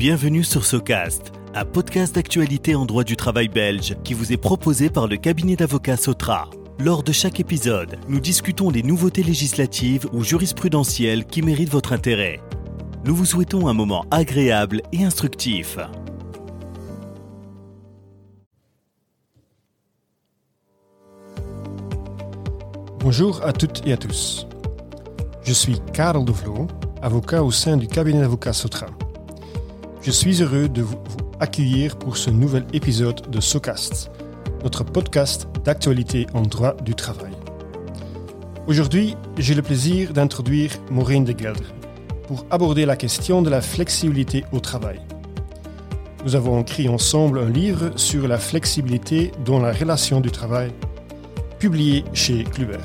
Bienvenue sur Socast, un podcast d'actualité en droit du travail belge qui vous est proposé par le cabinet d'avocats Sotra. Lors de chaque épisode, nous discutons des nouveautés législatives ou jurisprudentielles qui méritent votre intérêt. Nous vous souhaitons un moment agréable et instructif. Bonjour à toutes et à tous. Je suis Karel Devlo, avocat au sein du cabinet d'avocats Sotra. Je suis heureux de vous accueillir pour ce nouvel épisode de SOCAST, notre podcast d'actualité en droit du travail. Aujourd'hui, j'ai le plaisir d'introduire Maureen de Gelder pour aborder la question de la flexibilité au travail. Nous avons écrit ensemble un livre sur la flexibilité dans la relation du travail, publié chez Kluber.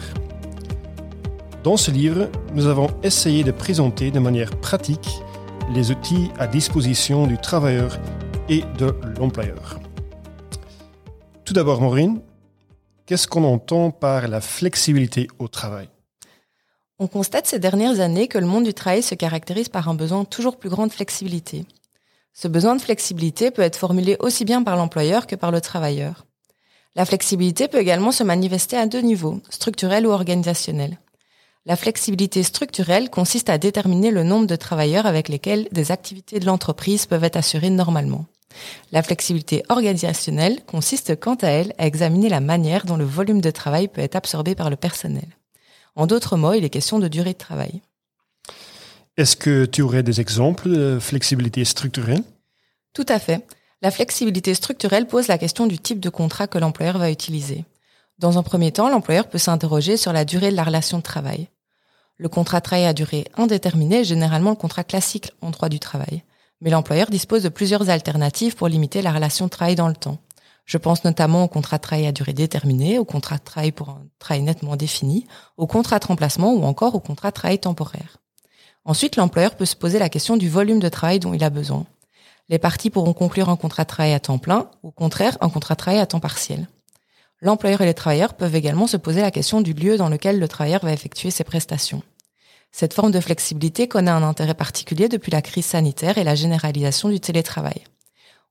Dans ce livre, nous avons essayé de présenter de manière pratique les outils à disposition du travailleur et de l'employeur. Tout d'abord, Maureen, qu'est-ce qu'on entend par la flexibilité au travail? On constate ces dernières années que le monde du travail se caractérise par un besoin toujours plus grand de flexibilité. Ce besoin de flexibilité peut être formulé aussi bien par l'employeur que par le travailleur. La flexibilité peut également se manifester à deux niveaux, structurel ou organisationnel. La flexibilité structurelle consiste à déterminer le nombre de travailleurs avec lesquels des activités de l'entreprise peuvent être assurées normalement. La flexibilité organisationnelle consiste quant à elle à examiner la manière dont le volume de travail peut être absorbé par le personnel. En d'autres mots, il est question de durée de travail. Est-ce que tu aurais des exemples de flexibilité structurelle? Tout à fait. La flexibilité structurelle pose la question du type de contrat que l'employeur va utiliser. Dans un premier temps, l'employeur peut s'interroger sur la durée de la relation de travail. Le contrat de travail à durée indéterminée est généralement le contrat classique en droit du travail. Mais l'employeur dispose de plusieurs alternatives pour limiter la relation de travail dans le temps. Je pense notamment au contrat de travail à durée déterminée, au contrat de travail pour un travail nettement défini, au contrat de remplacement ou encore au contrat de travail temporaire. Ensuite, l'employeur peut se poser la question du volume de travail dont il a besoin. Les parties pourront conclure un contrat de travail à temps plein, ou au contraire un contrat de travail à temps partiel. L'employeur et les travailleurs peuvent également se poser la question du lieu dans lequel le travailleur va effectuer ses prestations. Cette forme de flexibilité connaît un intérêt particulier depuis la crise sanitaire et la généralisation du télétravail.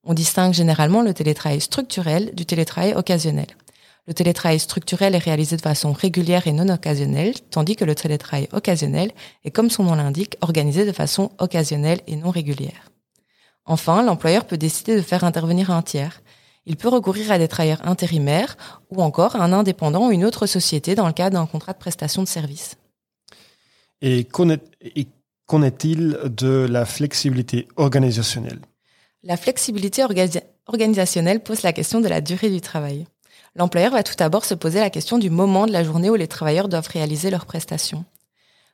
On distingue généralement le télétravail structurel du télétravail occasionnel. Le télétravail structurel est réalisé de façon régulière et non occasionnelle, tandis que le télétravail occasionnel est, comme son nom l'indique, organisé de façon occasionnelle et non régulière. Enfin, l'employeur peut décider de faire intervenir un tiers. Il peut recourir à des travailleurs intérimaires ou encore à un indépendant ou une autre société dans le cadre d'un contrat de prestation de service. Et qu'en est-il de la flexibilité organisationnelle? La flexibilité organisationnelle pose la question de la durée du travail. L'employeur va tout d'abord se poser la question du moment de la journée où les travailleurs doivent réaliser leurs prestations.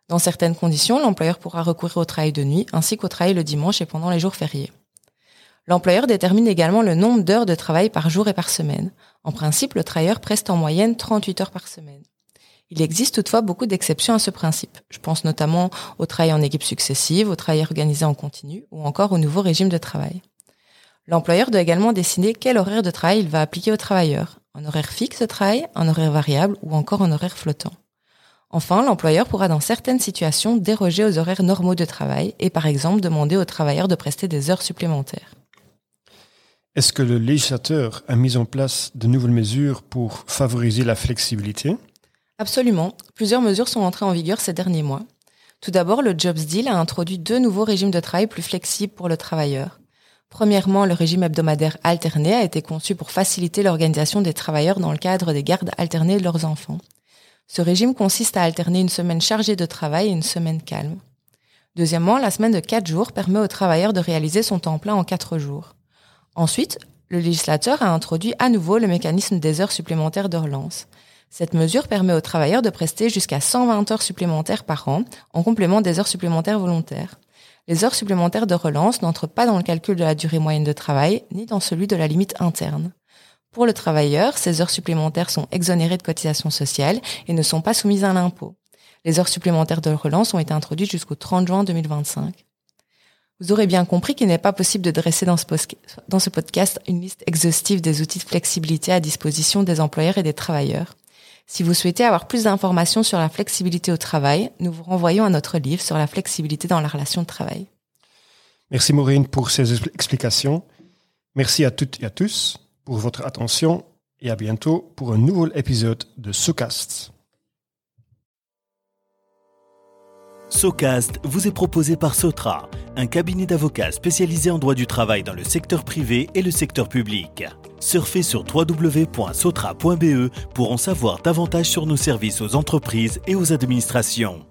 Dans certaines conditions, l'employeur pourra recourir au travail de nuit ainsi qu'au travail le dimanche et pendant les jours fériés. L'employeur détermine également le nombre d'heures de travail par jour et par semaine. En principe, le travailleur preste en moyenne 38 heures par semaine. Il existe toutefois beaucoup d'exceptions à ce principe. Je pense notamment au travail en équipe successive, au travail organisé en continu ou encore au nouveau régime de travail. L'employeur doit également décider quel horaire de travail il va appliquer aux travailleurs. Un horaire fixe de travail, un horaire variable ou encore un horaire flottant. Enfin, l'employeur pourra dans certaines situations déroger aux horaires normaux de travail et par exemple demander aux travailleurs de prester des heures supplémentaires. Est-ce que le législateur a mis en place de nouvelles mesures pour favoriser la flexibilité? Absolument. Plusieurs mesures sont entrées en vigueur ces derniers mois. Tout d'abord, le Jobs Deal a introduit deux nouveaux régimes de travail plus flexibles pour le travailleur. Premièrement, le régime hebdomadaire alterné a été conçu pour faciliter l'organisation des travailleurs dans le cadre des gardes alternées de leurs enfants. Ce régime consiste à alterner une semaine chargée de travail et une semaine calme. Deuxièmement, la semaine de quatre jours permet au travailleur de réaliser son temps plein en quatre jours. Ensuite, le législateur a introduit à nouveau le mécanisme des heures supplémentaires de relance. Cette mesure permet aux travailleurs de prester jusqu'à 120 heures supplémentaires par an, en complément des heures supplémentaires volontaires. Les heures supplémentaires de relance n'entrent pas dans le calcul de la durée moyenne de travail, ni dans celui de la limite interne. Pour le travailleur, ces heures supplémentaires sont exonérées de cotisations sociales et ne sont pas soumises à l'impôt. Les heures supplémentaires de relance ont été introduites jusqu'au 30 juin 2025. Vous aurez bien compris qu'il n'est pas possible de dresser dans ce, podcast une liste exhaustive des outils de flexibilité à disposition des employeurs et des travailleurs. Si vous souhaitez avoir plus d'informations sur la flexibilité au travail, nous vous renvoyons à notre livre sur la flexibilité dans la relation de travail. Merci Maureen pour ces explications. Merci à toutes et à tous pour votre attention et à bientôt pour un nouvel épisode de SoCast. SoCast vous est proposé par Sotra, un cabinet d'avocats spécialisé en droit du travail dans le secteur privé et le secteur public. Surfez sur www.sotra.be pour en savoir davantage sur nos services aux entreprises et aux administrations.